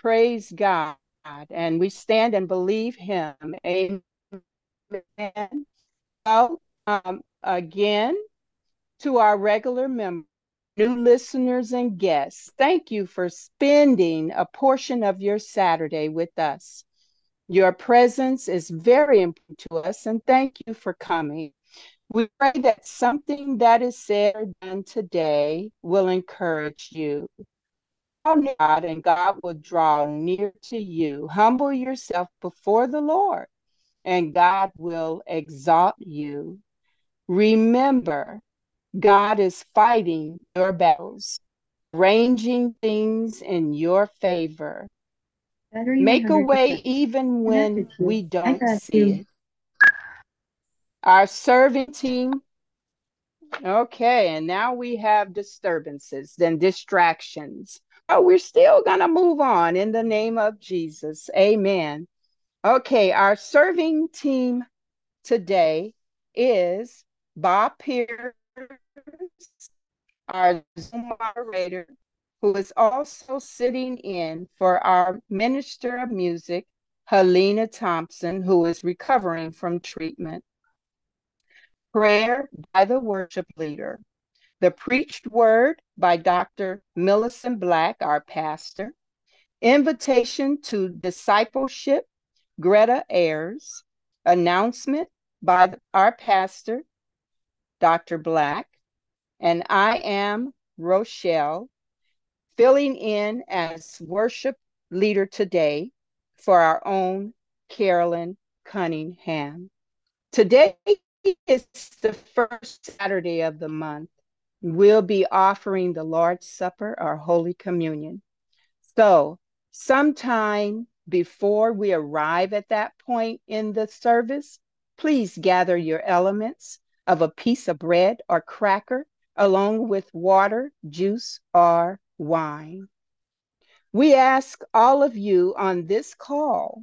Praise God. And we stand and believe him. Amen. Well, um, again, to our regular members, new listeners, and guests, thank you for spending a portion of your Saturday with us. Your presence is very important to us, and thank you for coming. We pray that something that is said or done today will encourage you. God, and God will draw near to you. Humble yourself before the Lord, and God will exalt you. Remember, God is fighting your battles, arranging things in your favor. Make a way even when we don't see it. Our serving team. Okay, and now we have disturbances, then distractions. But we're still going to move on in the name of Jesus. Amen. Okay, our serving team today is Bob Pierce, our Zoom moderator, who is also sitting in for our Minister of Music, Helena Thompson, who is recovering from treatment. Prayer by the worship leader. The preached word by Dr. Millicent Black, our pastor. Invitation to discipleship, Greta Ayers. Announcement by our pastor, Dr. Black. And I am Rochelle, filling in as worship leader today for our own Carolyn Cunningham. Today is the first Saturday of the month. We'll be offering the Lord's Supper or Holy Communion. So, sometime before we arrive at that point in the service, please gather your elements of a piece of bread or cracker along with water, juice, or wine. We ask all of you on this call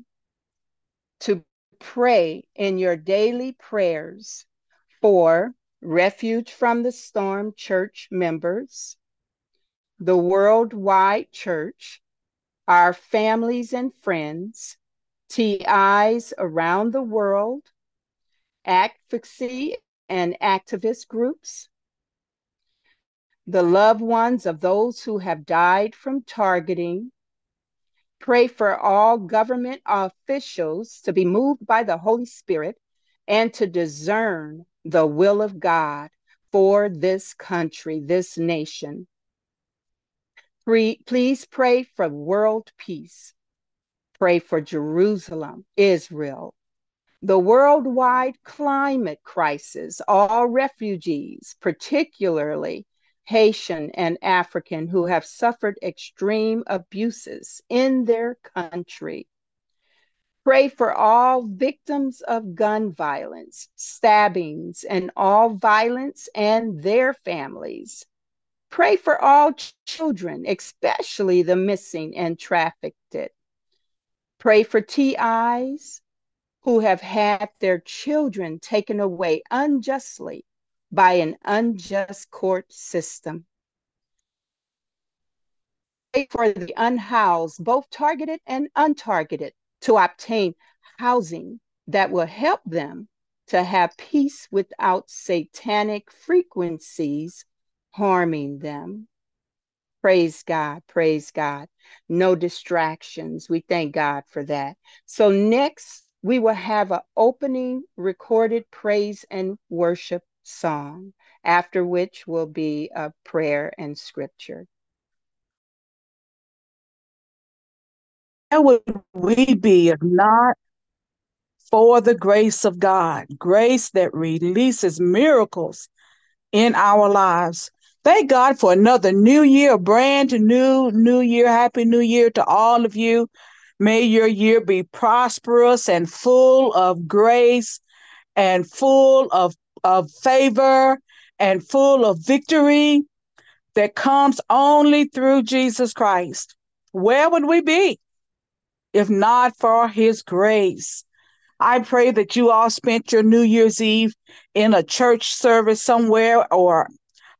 to pray in your daily prayers for Refuge from the Storm church members, the worldwide church, our families and friends, TIs around the world, advocacy and activist groups, the loved ones of those who have died from targeting, Pray for all government officials to be moved by the Holy Spirit and to discern the will of God for this country, this nation. Please pray for world peace. Pray for Jerusalem, Israel, the worldwide climate crisis, all refugees, particularly Haitian, and African who have suffered extreme abuses in their country. Pray for all victims of gun violence, stabbings, and all violence and their families. Pray for all ch- children, especially the missing and trafficked. Pray for TIs who have had their children taken away unjustly by an unjust court system. Pray for the unhoused, both targeted and untargeted, to obtain housing that will help them to have peace without satanic frequencies harming them. Praise God, praise God. No distractions. We thank God for that. So, next, we will have an opening recorded praise and worship song, after which will be a prayer and scripture. Where would we be if not for the grace of God? Grace that releases miracles in our lives. Thank God for another new year, brand new new year. Happy New Year to all of you. May your year be prosperous and full of grace and full of of favor and full of victory that comes only through Jesus Christ. Where would we be if not for his grace? I pray that you all spent your New Year's Eve in a church service somewhere or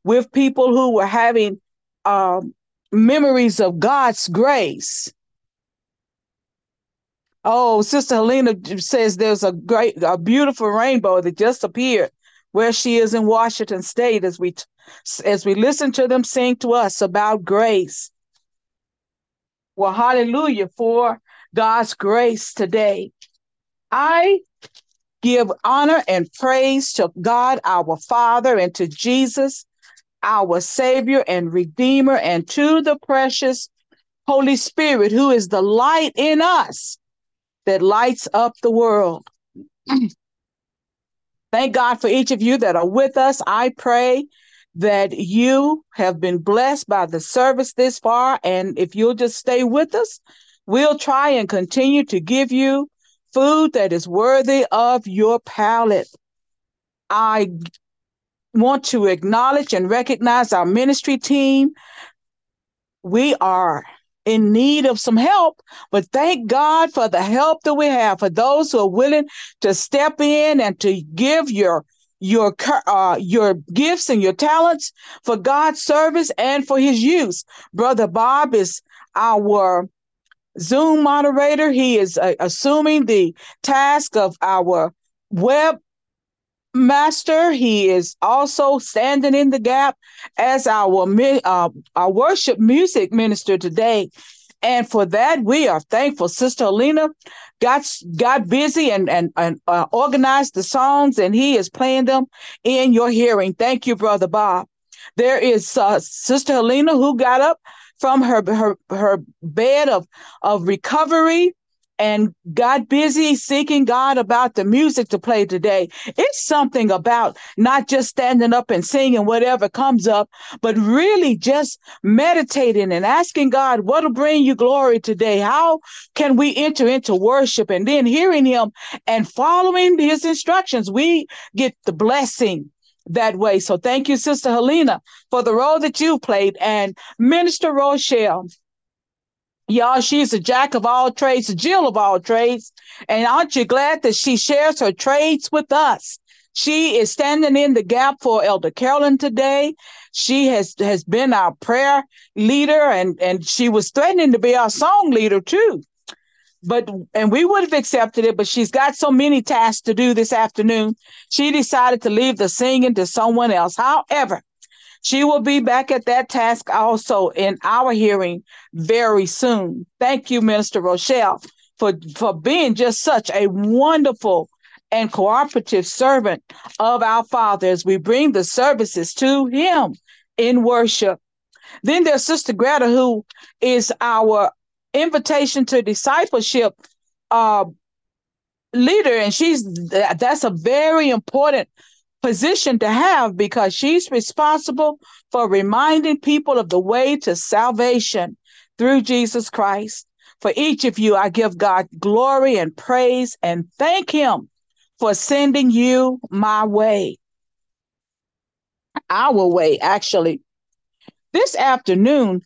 with people who were having um, memories of God's grace Oh, Sister Helena says there's a great, a beautiful rainbow that just appeared where she is in Washington State as we as we listen to them sing to us about grace. Well, hallelujah for God's grace today. I give honor and praise to God our Father and to Jesus, our Savior and Redeemer, and to the precious Holy Spirit, who is the light in us that lights up the world. Thank God for each of you that are with us. I pray that you have been blessed by the service this far. And if you'll just stay with us, we'll try and continue to give you food that is worthy of your palate. I want to acknowledge and recognize our ministry team. We are in need of some help, but thank God for the help that we have for those who are willing to step in and to give your your uh, your gifts and your talents for God's service and for His use. Brother Bob is our Zoom moderator. He is uh, assuming the task of our web master. He is also standing in the gap as our uh, our worship music minister today. And for that, we are thankful. Sister Helena got got busy and and, and uh, organized the songs, and he is playing them in your hearing. Thank you, Brother Bob. There is uh, Sister Helena who got up from her her her bed of of recovery and got busy seeking God about the music to play today. It's something about not just standing up and singing whatever comes up, but really just meditating and asking God, what'll bring you glory today? How can we enter into worship and then hearing Him and following His instructions? We get the blessing that way. So thank you, Sister Helena, for the role that you've played and Minister Rochelle. Y'all, she's a jack of all trades, a Jill of all trades. And aren't you glad that she shares her trades with us? She is standing in the gap for Elder Carolyn today. She has has been our prayer leader and and she was threatening to be our song leader too but and we would have accepted it, but she's got so many tasks to do this afternoon. She decided to leave the singing to someone else. However, she will be back at that task also in our hearing very soon. Thank you, Minister Rochelle, for, for being just such a wonderful and cooperative servant of our Father as we bring the services to Him in worship. Then there's Sister Greta, who is our invitation to discipleship uh, leader, and she's that's a very important position to have because she's responsible for reminding people of the way to salvation through Jesus Christ. For each of you, I give God glory and praise and thank Him for sending you my way. Our way, actually. This afternoon,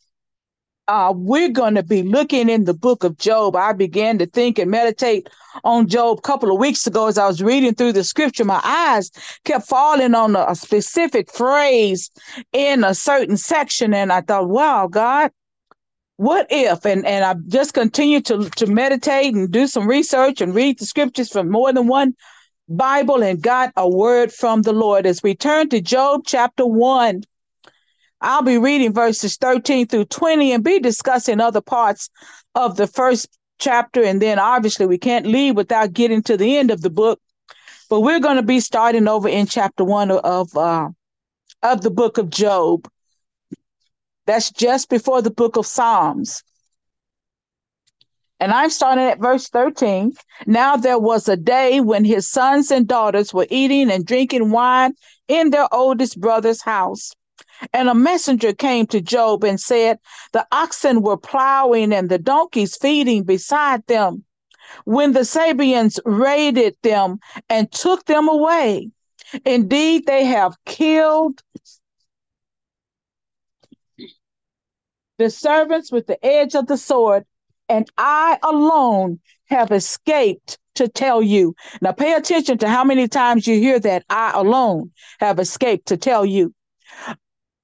uh, we're going to be looking in the book of Job. I began to think and meditate on Job a couple of weeks ago as I was reading through the scripture. My eyes kept falling on a, specific phrase in a certain section, and I thought, wow, God, what if? And and I just continued to to meditate and do some research and read the scriptures from more than one Bible and got a word from the Lord as we turn to Job chapter 1 I'll be reading verses 13 through 20 and be discussing other parts of the first chapter. And then obviously we can't leave without getting to the end of the book. But we're going to be starting over in chapter one of uh, of the book of Job. That's just before the book of Psalms. And I'm starting at verse 13. Now there was a day when his sons and daughters were eating and drinking wine in their oldest brother's house. And a messenger came to Job and said, The oxen were plowing and the donkeys feeding beside them when the Sabeans raided them and took them away. Indeed, they have killed the servants with the edge of the sword, and I alone have escaped to tell you. Now, pay attention to how many times you hear that I alone have escaped to tell you.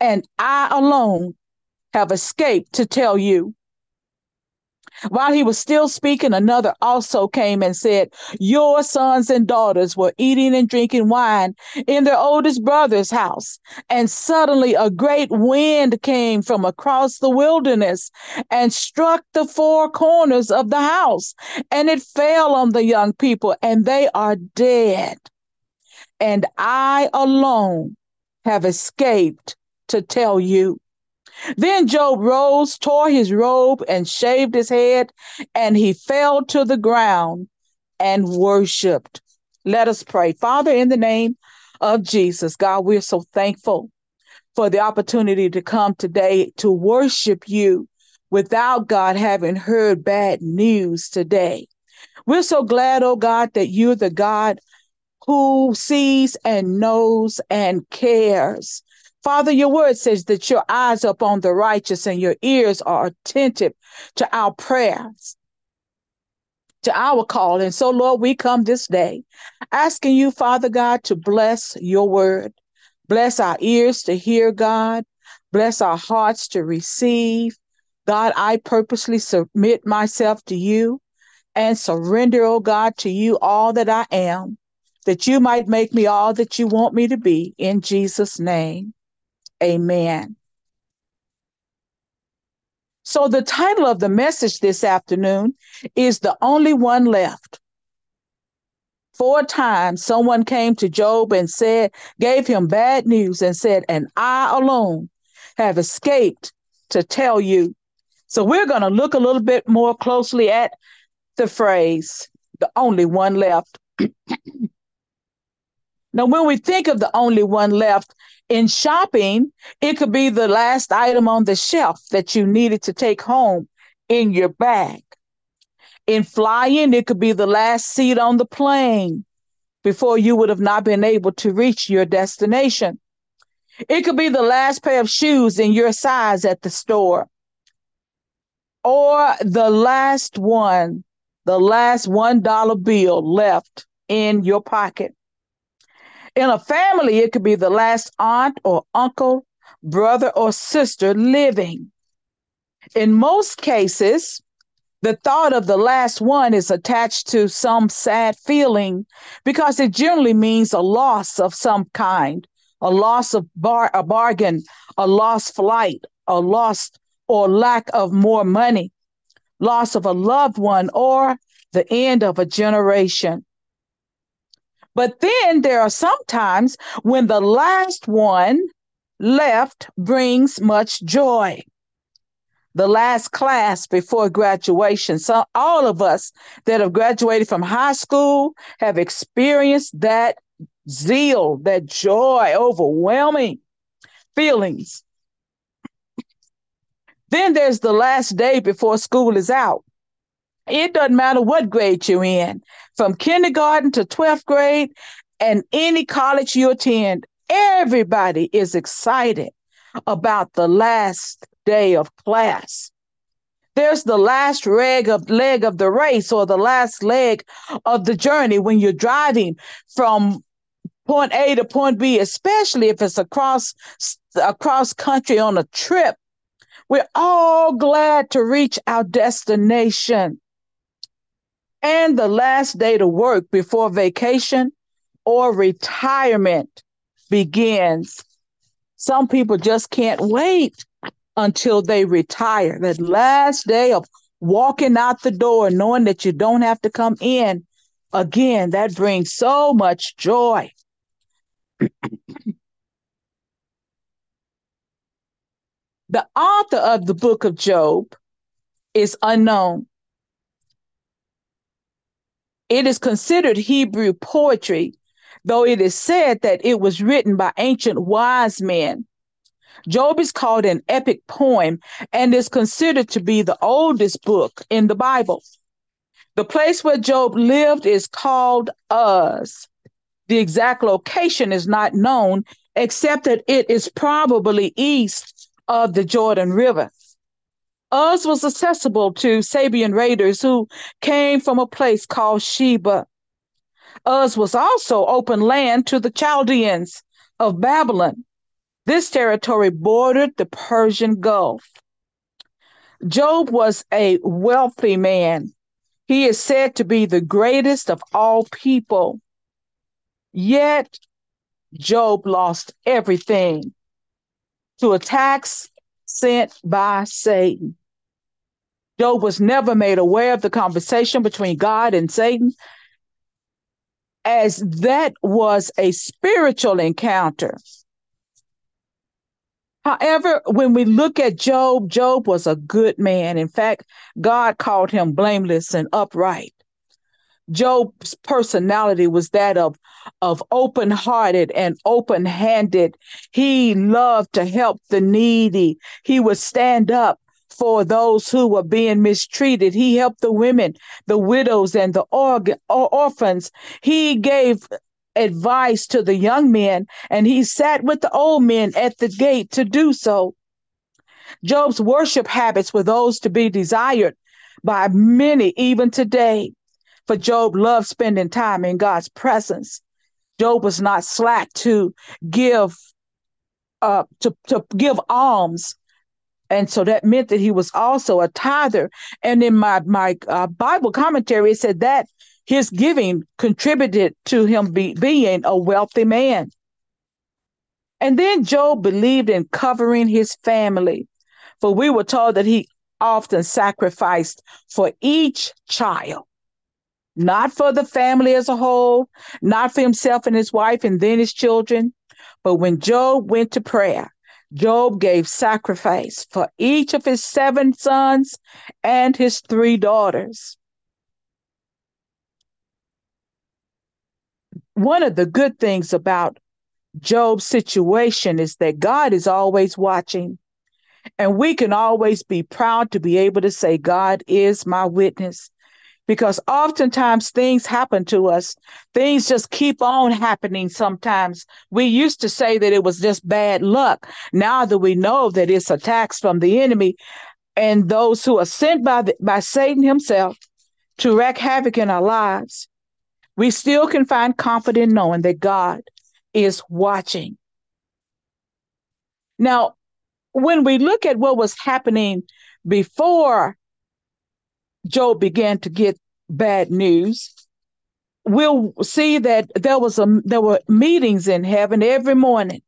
And I alone have escaped to tell you. While he was still speaking, another also came and said, Your sons and daughters were eating and drinking wine in their oldest brother's house. And suddenly a great wind came from across the wilderness and struck the four corners of the house, and it fell on the young people, and they are dead. And I alone have escaped to tell you. Then Job rose, tore his robe, and shaved his head, and he fell to the ground and worshiped. Let us pray. Father, in the name of Jesus, God, we're so thankful for the opportunity to come today to worship you without God having heard bad news today. We're so glad, oh God, that you're the God who sees and knows and cares. Father, your word says that your eyes are upon the righteous and your ears are attentive to our prayers, to our call. And so, Lord, we come this day asking you, Father God, to bless your word. Bless our ears to hear, God. Bless our hearts to receive. God, I purposely submit myself to you and surrender, oh God, to you all that I am, that you might make me all that you want me to be. In Jesus' name. Amen. So, the title of the message this afternoon is The Only One Left. Four times someone came to Job and said, gave him bad news and said, And I alone have escaped to tell you. So, we're going to look a little bit more closely at the phrase, the only one left. now, when we think of the only one left, in shopping, it could be the last item on the shelf that you needed to take home in your bag. In flying, it could be the last seat on the plane before you would have not been able to reach your destination. It could be the last pair of shoes in your size at the store. Or the last one, the last $1 bill left in your pocket. In a family, it could be the last aunt or uncle, brother or sister living. In most cases, the thought of the last one is attached to some sad feeling because it generally means a loss of some kind, a loss of bar- a bargain, a lost flight, a lost or lack of more money, loss of a loved one, or the end of a generation. But then there are some times when the last one left brings much joy. The last class before graduation. So, all of us that have graduated from high school have experienced that zeal, that joy, overwhelming feelings. Then there's the last day before school is out. It doesn't matter what grade you're in, from kindergarten to 12th grade and any college you attend, everybody is excited about the last day of class. There's the last leg of leg of the race or the last leg of the journey when you're driving from point A to point B, especially if it's across across country on a trip. We're all glad to reach our destination and the last day to work before vacation or retirement begins. Some people just can't wait until they retire. That last day of walking out the door, knowing that you don't have to come in again, that brings so much joy. the author of the book of Job is unknown. It is considered Hebrew poetry, though it is said that it was written by ancient wise men. Job is called an epic poem and is considered to be the oldest book in the Bible. The place where Job lived is called Uz. The exact location is not known, except that it is probably east of the Jordan River. Uz was accessible to Sabean raiders who came from a place called Sheba. Uz was also open land to the Chaldeans of Babylon. This territory bordered the Persian Gulf. Job was a wealthy man. He is said to be the greatest of all people. Yet, Job lost everything to attacks sent by Satan. Job was never made aware of the conversation between God and Satan, as that was a spiritual encounter. However, when we look at Job, Job was a good man. In fact, God called him blameless and upright. Job's personality was that of, of open hearted and open handed. He loved to help the needy. He would stand up for those who were being mistreated. He helped the women, the widows, and the org- orphans. He gave advice to the young men, and he sat with the old men at the gate to do so. Job's worship habits were those to be desired by many even today for Job loved spending time in God's presence. Job was not slack to give uh, to, to give alms. And so that meant that he was also a tither. And in my, my uh, Bible commentary, it said that his giving contributed to him be, being a wealthy man. And then Job believed in covering his family, for we were told that he often sacrificed for each child not for the family as a whole, not for himself and his wife and then his children. But when Job went to prayer, Job gave sacrifice for each of his seven sons and his three daughters. One of the good things about Job's situation is that God is always watching. And we can always be proud to be able to say, God is my witness because oftentimes things happen to us. Things just keep on happening sometimes. We used to say that it was just bad luck. Now that we know that it's attacks from the enemy and those who are sent by, the, by Satan himself to wreak havoc in our lives, we still can find comfort in knowing that God is watching. Now, when we look at what was happening before Job began to get bad news, we'll see that there was a there were meetings in heaven every morning.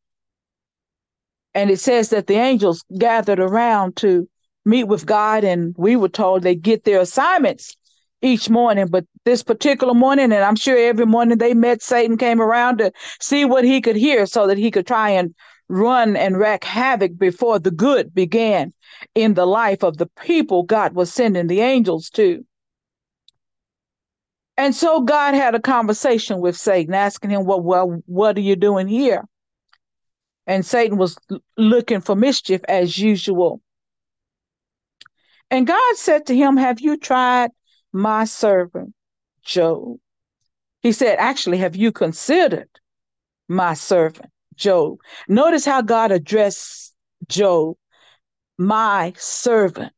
And it says that the angels gathered around to meet with God, and we were told they get their assignments each morning. But this particular morning, and I'm sure every morning they met, Satan came around to see what he could hear so that he could try and run and wreak havoc before the good began in the life of the people God was sending the angels to. And so God had a conversation with Satan, asking him, Well, well, what are you doing here? And Satan was looking for mischief as usual. And God said to him, Have you tried my servant Job? He said, Actually, have you considered my servant Job? Notice how God addressed Job my servant.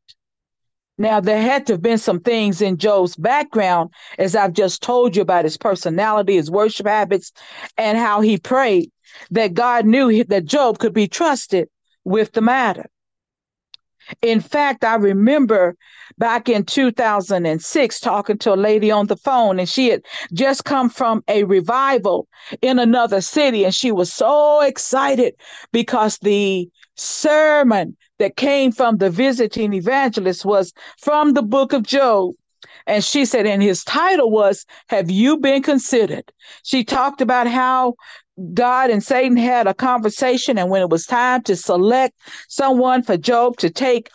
Now, there had to have been some things in Job's background, as I've just told you about his personality, his worship habits, and how he prayed, that God knew that Job could be trusted with the matter. In fact, I remember back in 2006 talking to a lady on the phone, and she had just come from a revival in another city, and she was so excited because the sermon that came from the visiting evangelist was from the book of Job. And she said, and his title was, Have You Been Considered? She talked about how God and Satan had a conversation, and when it was time to select someone for Job to take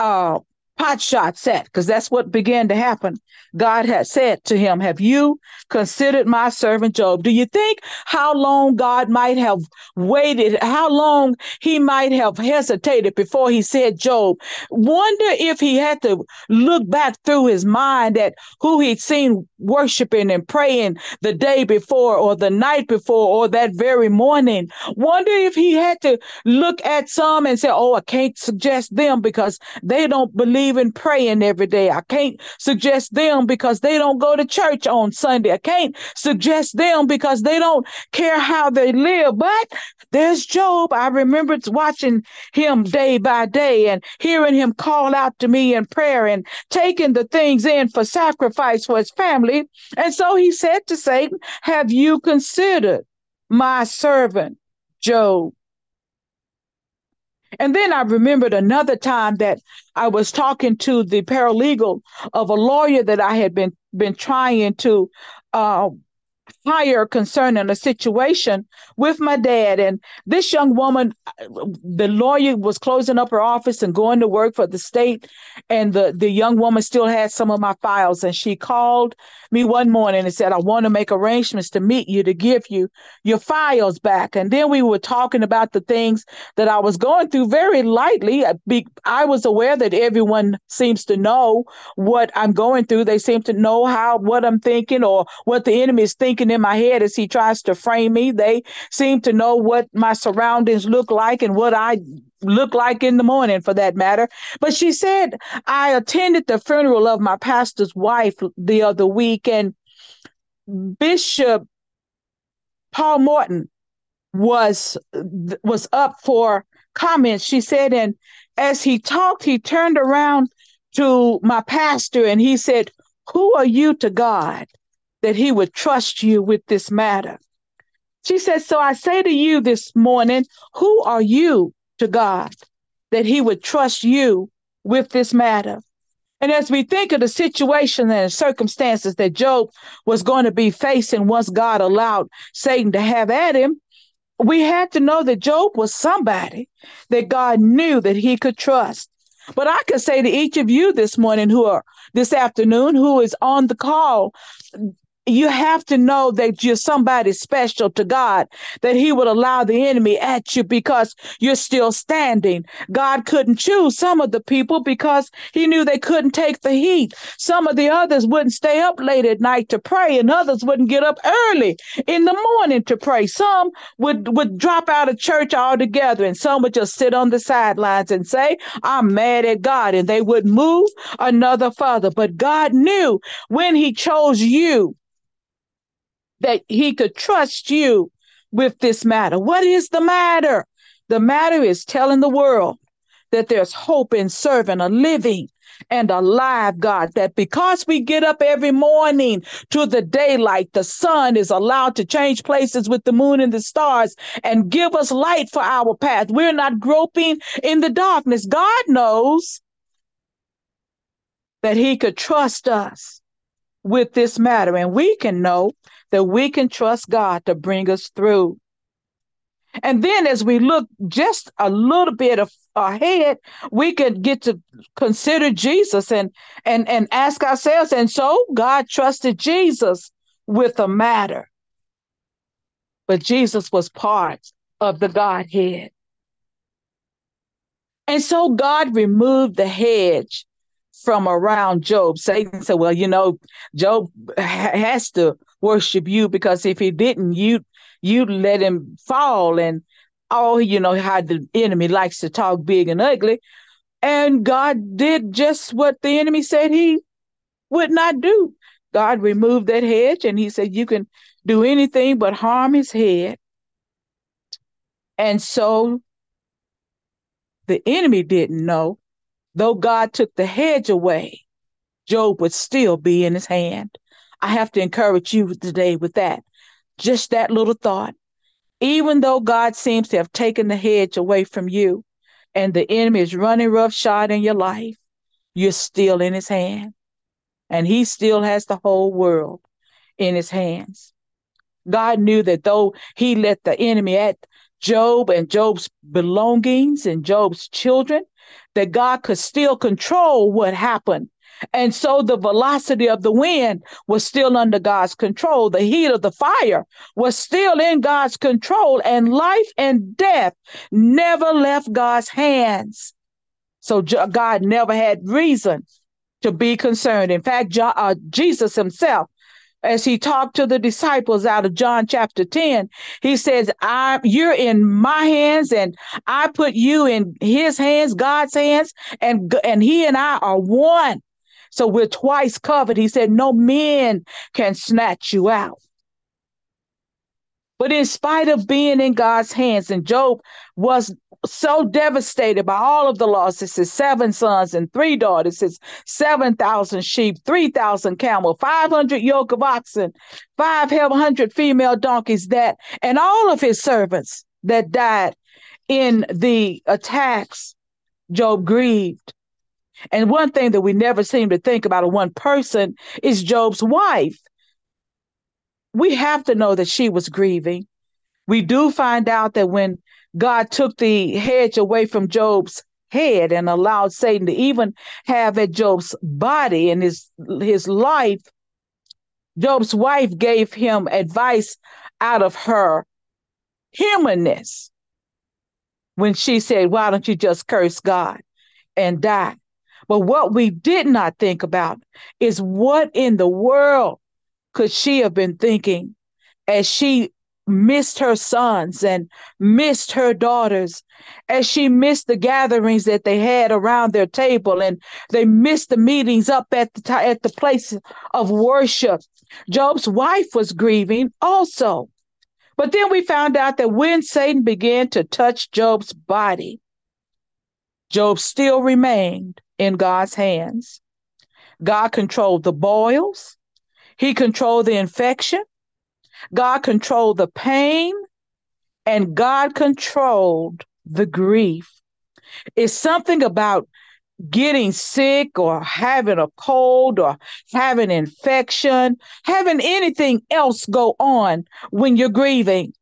uh, pot shots at, because that's what began to happen. God had said to him, Have you considered my servant Job? Do you think how long God might have waited, how long he might have hesitated before he said Job? Wonder if he had to look back through his mind at who he'd seen worshiping and praying the day before or the night before or that very morning. Wonder if he had to look at some and say, Oh, I can't suggest them because they don't believe in praying every day. I can't suggest them because they don't go to church on Sunday. I can't suggest them because they don't care how they live. But there's Job. I remember watching him day by day and hearing him call out to me in prayer and taking the things in for sacrifice for his family. And so he said to Satan, Have you considered my servant Job? And then I remembered another time that I was talking to the paralegal of a lawyer that I had been been trying to uh, hire concerning a situation with my dad. And this young woman, the lawyer was closing up her office and going to work for the state. And the, the young woman still had some of my files. And she called me one morning and said, I want to make arrangements to meet you to give you your files back. And then we were talking about the things that I was going through very lightly. I was aware that everyone seems to know what I'm going through. They seem to know how what I'm thinking or what the enemy is thinking in my head as he tries to frame me. They seem to know what my surroundings look like and what I look like in the morning for that matter. But she said, I attended the funeral of my pastor's wife the other week, and Bishop Paul Morton was was up for comments. She said, and as he talked, he turned around to my pastor and he said, Who are you to God that he would trust you with this matter? She said, So I say to you this morning, who are you to God that he would trust you with this matter? And as we think of the situation and circumstances that Job was going to be facing once God allowed Satan to have at him, we had to know that Job was somebody that God knew that he could trust. But I could say to each of you this morning who are this afternoon who is on the call, you have to know that you're somebody special to God, that He would allow the enemy at you because you're still standing. God couldn't choose some of the people because He knew they couldn't take the heat. Some of the others wouldn't stay up late at night to pray, and others wouldn't get up early in the morning to pray. Some would, would drop out of church altogether, and some would just sit on the sidelines and say, I'm mad at God, and they would move another further. But God knew when He chose you that he could trust you with this matter. What is the matter? The matter is telling the world that there's hope in serving a living and alive God, that because we get up every morning to the daylight, the sun is allowed to change places with the moon and the stars and give us light for our path. We're not groping in the darkness. God knows that He could trust us with this matter, and we can know that we can trust God to bring us through. And then as we look just a little bit of ahead, we can get to consider Jesus and and and ask ourselves, and so God trusted Jesus with a matter. But Jesus was part of the Godhead. And so God removed the hedge from around Job. Satan said, Well, you know, Job has to worship you because if he didn't, you you let him fall and oh, you know how the enemy likes to talk big and ugly. And God did just what the enemy said he would not do. God removed that hedge and he said, You can do anything but harm his head. And so the enemy didn't know, though God took the hedge away, Job would still be in his hand. I have to encourage you today with that. Just that little thought. Even though God seems to have taken the hedge away from you and the enemy is running roughshod in your life, you're still in his hand. And he still has the whole world in his hands. God knew that though he let the enemy at Job and Job's belongings and Job's children, that God could still control what happened. And so the velocity of the wind was still under God's control. The heat of the fire was still in God's control, and life and death never left God's hands. So God never had reason to be concerned. In fact, uh, Jesus himself as he talked to the disciples out of John chapter 10, he says, I you're in my hands and I put you in his hands, God's hands, and and he and I are one. So we're twice covered. He said, No men can snatch you out. But in spite of being in God's hands, and Job was so devastated by all of the losses his seven sons and three daughters, his 7,000 sheep, 3,000 camel, 500 yoke of oxen, 500 female donkeys, that, and all of his servants that died in the attacks. Job grieved. And one thing that we never seem to think about of one person is Job's wife. We have to know that she was grieving. We do find out that when God took the hedge away from Job's head and allowed Satan to even have at Job's body and his his life. Job's wife gave him advice out of her humanness when she said, Why don't you just curse God and die? But what we did not think about is what in the world could she have been thinking as she missed her sons and missed her daughters. As she missed the gatherings that they had around their table and they missed the meetings up at the t- at the place of worship. Job's wife was grieving also. But then we found out that when satan began to touch job's body job still remained in god's hands. God controlled the boils. He controlled the infection God controlled the pain and God controlled the grief. It's something about getting sick or having a cold or having infection, having anything else go on when you're grieving.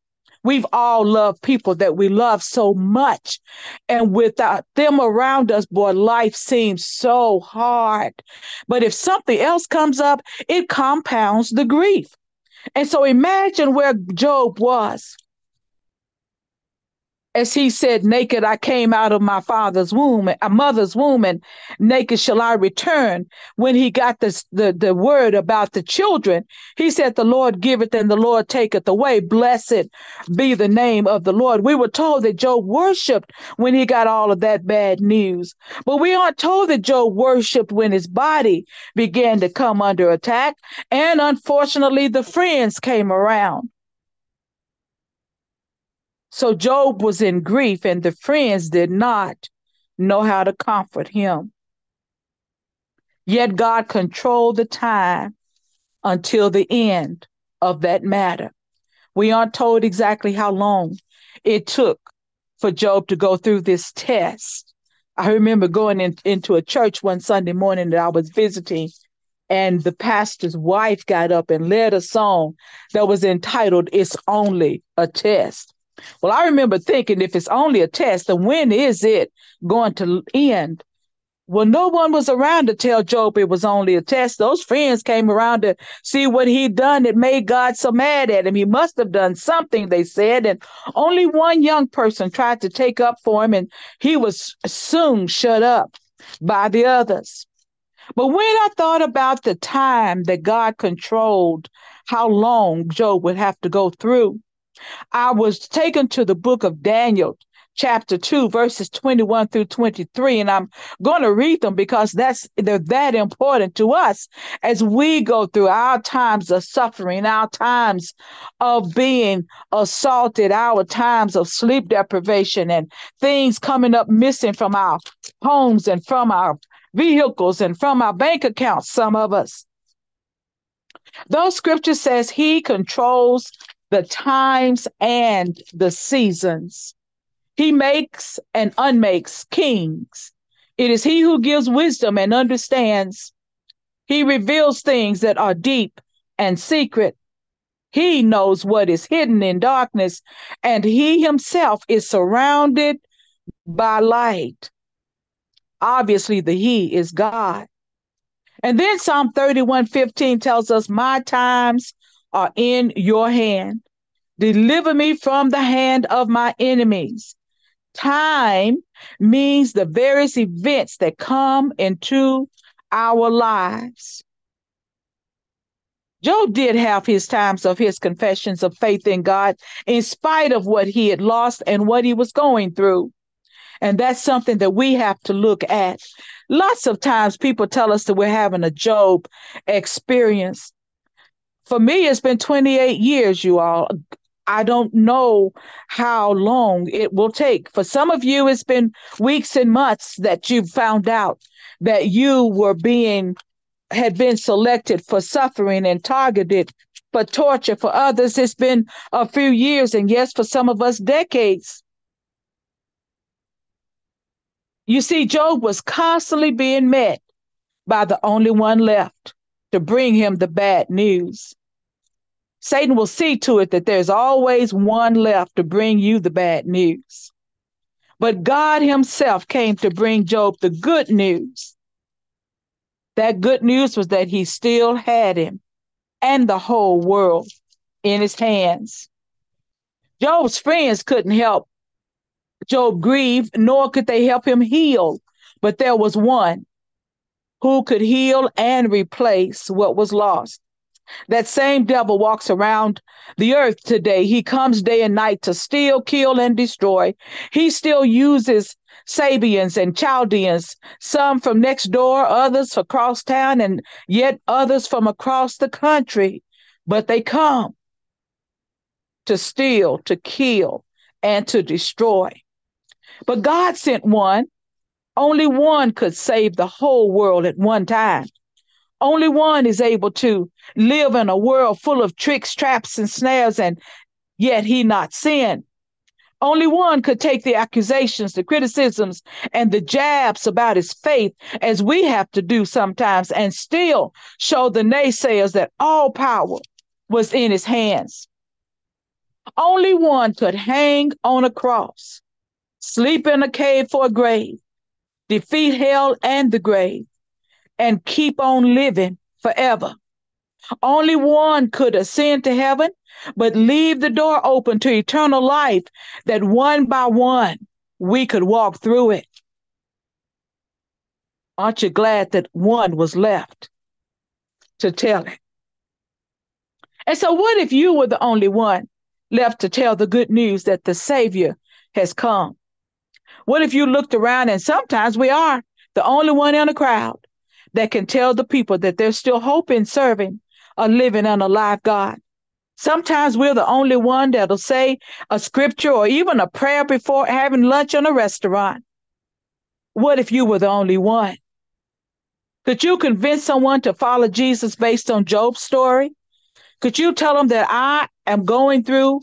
We've all loved people that we love so much. And without them around us, boy, life seems so hard. But if something else comes up, it compounds the grief. And so imagine where Job was. As he said, Naked I came out of my father's womb, a mother's womb, and naked shall I return. When he got this, the, the word about the children, he said, The Lord giveth and the Lord taketh away. Blessed be the name of the Lord. We were told that Job worshiped when he got all of that bad news. But we aren't told that Job worshiped when his body began to come under attack. And unfortunately, the friends came around. So Job was in grief, and the friends did not know how to comfort him. Yet God controlled the time until the end of that matter. We aren't told exactly how long it took for Job to go through this test. I remember going in, into a church one Sunday morning that I was visiting, and the pastor's wife got up and led a song that was entitled It's Only a Test. Well, I remember thinking if it's only a test, then when is it going to end? Well, no one was around to tell Job it was only a test. Those friends came around to see what he'd done that made God so mad at him. He must have done something, they said. And only one young person tried to take up for him, and he was soon shut up by the others. But when I thought about the time that God controlled how long Job would have to go through, I was taken to the book of Daniel, chapter 2 verses 21 through 23 and i'm going to read them because that's they're that important to us as we go through our times of suffering our times of being assaulted our times of sleep deprivation and things coming up missing from our homes and from our vehicles and from our bank accounts some of us. Those scripture says he controls the times and the seasons. He makes and unmakes kings. It is he who gives wisdom and understands. He reveals things that are deep and secret. He knows what is hidden in darkness, and he himself is surrounded by light. Obviously, the He is God. And then Psalm 31 15 tells us, My times are in your hand. Deliver me from the hand of my enemies. Time means the various events that come into our lives. Job did have his times of his confessions of faith in God, in spite of what he had lost and what he was going through. And that's something that we have to look at. Lots of times people tell us that we're having a Job experience. For me, it's been 28 years, you all. I don't know how long it will take. For some of you, it's been weeks and months that you've found out that you were being, had been selected for suffering and targeted for torture. For others, it's been a few years, and yes, for some of us, decades. You see, Job was constantly being met by the only one left to bring him the bad news. Satan will see to it that there's always one left to bring you the bad news. But God Himself came to bring Job the good news. That good news was that he still had him and the whole world in his hands. Job's friends couldn't help Job grieve, nor could they help him heal. But there was one who could heal and replace what was lost. That same devil walks around the earth today. He comes day and night to steal, kill, and destroy. He still uses Sabeans and Chaldeans, some from next door, others across town, and yet others from across the country. But they come to steal, to kill, and to destroy. But God sent one. Only one could save the whole world at one time. Only one is able to live in a world full of tricks, traps, and snares, and yet he not sin. Only one could take the accusations, the criticisms, and the jabs about his faith, as we have to do sometimes, and still show the naysayers that all power was in his hands. Only one could hang on a cross sleep in a cave for a grave, defeat hell and the grave, and keep on living forever. Only one could ascend to heaven, but leave the door open to eternal life that one by one we could walk through it. Aren't you glad that one was left to tell it? And so, what if you were the only one left to tell the good news that the Savior has come? What if you looked around and sometimes we are the only one in a crowd that can tell the people that there's still hope in serving a living and alive God? Sometimes we're the only one that'll say a scripture or even a prayer before having lunch in a restaurant. What if you were the only one? Could you convince someone to follow Jesus based on Job's story? Could you tell them that I am going through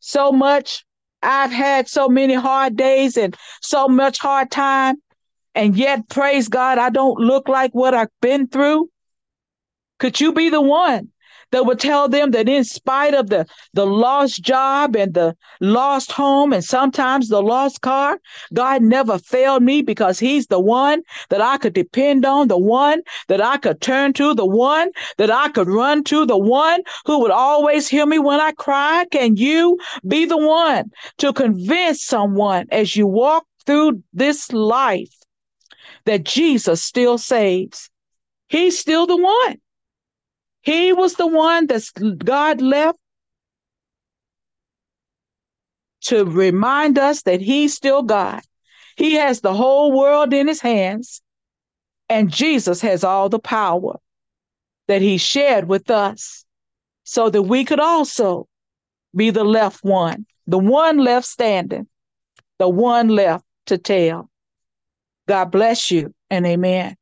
so much I've had so many hard days and so much hard time, and yet, praise God, I don't look like what I've been through. Could you be the one that would tell them that in spite of the, the lost job and the lost home and sometimes the lost car, God never failed me because He's the one that I could depend on, the one that I could turn to, the one that I could run to, the one who would always hear me when I cry. Can you be the one to convince someone as you walk through this life that Jesus still saves? He's still the one. He was the one that God left to remind us that He's still God. He has the whole world in His hands, and Jesus has all the power that He shared with us so that we could also be the left one, the one left standing, the one left to tell. God bless you and amen.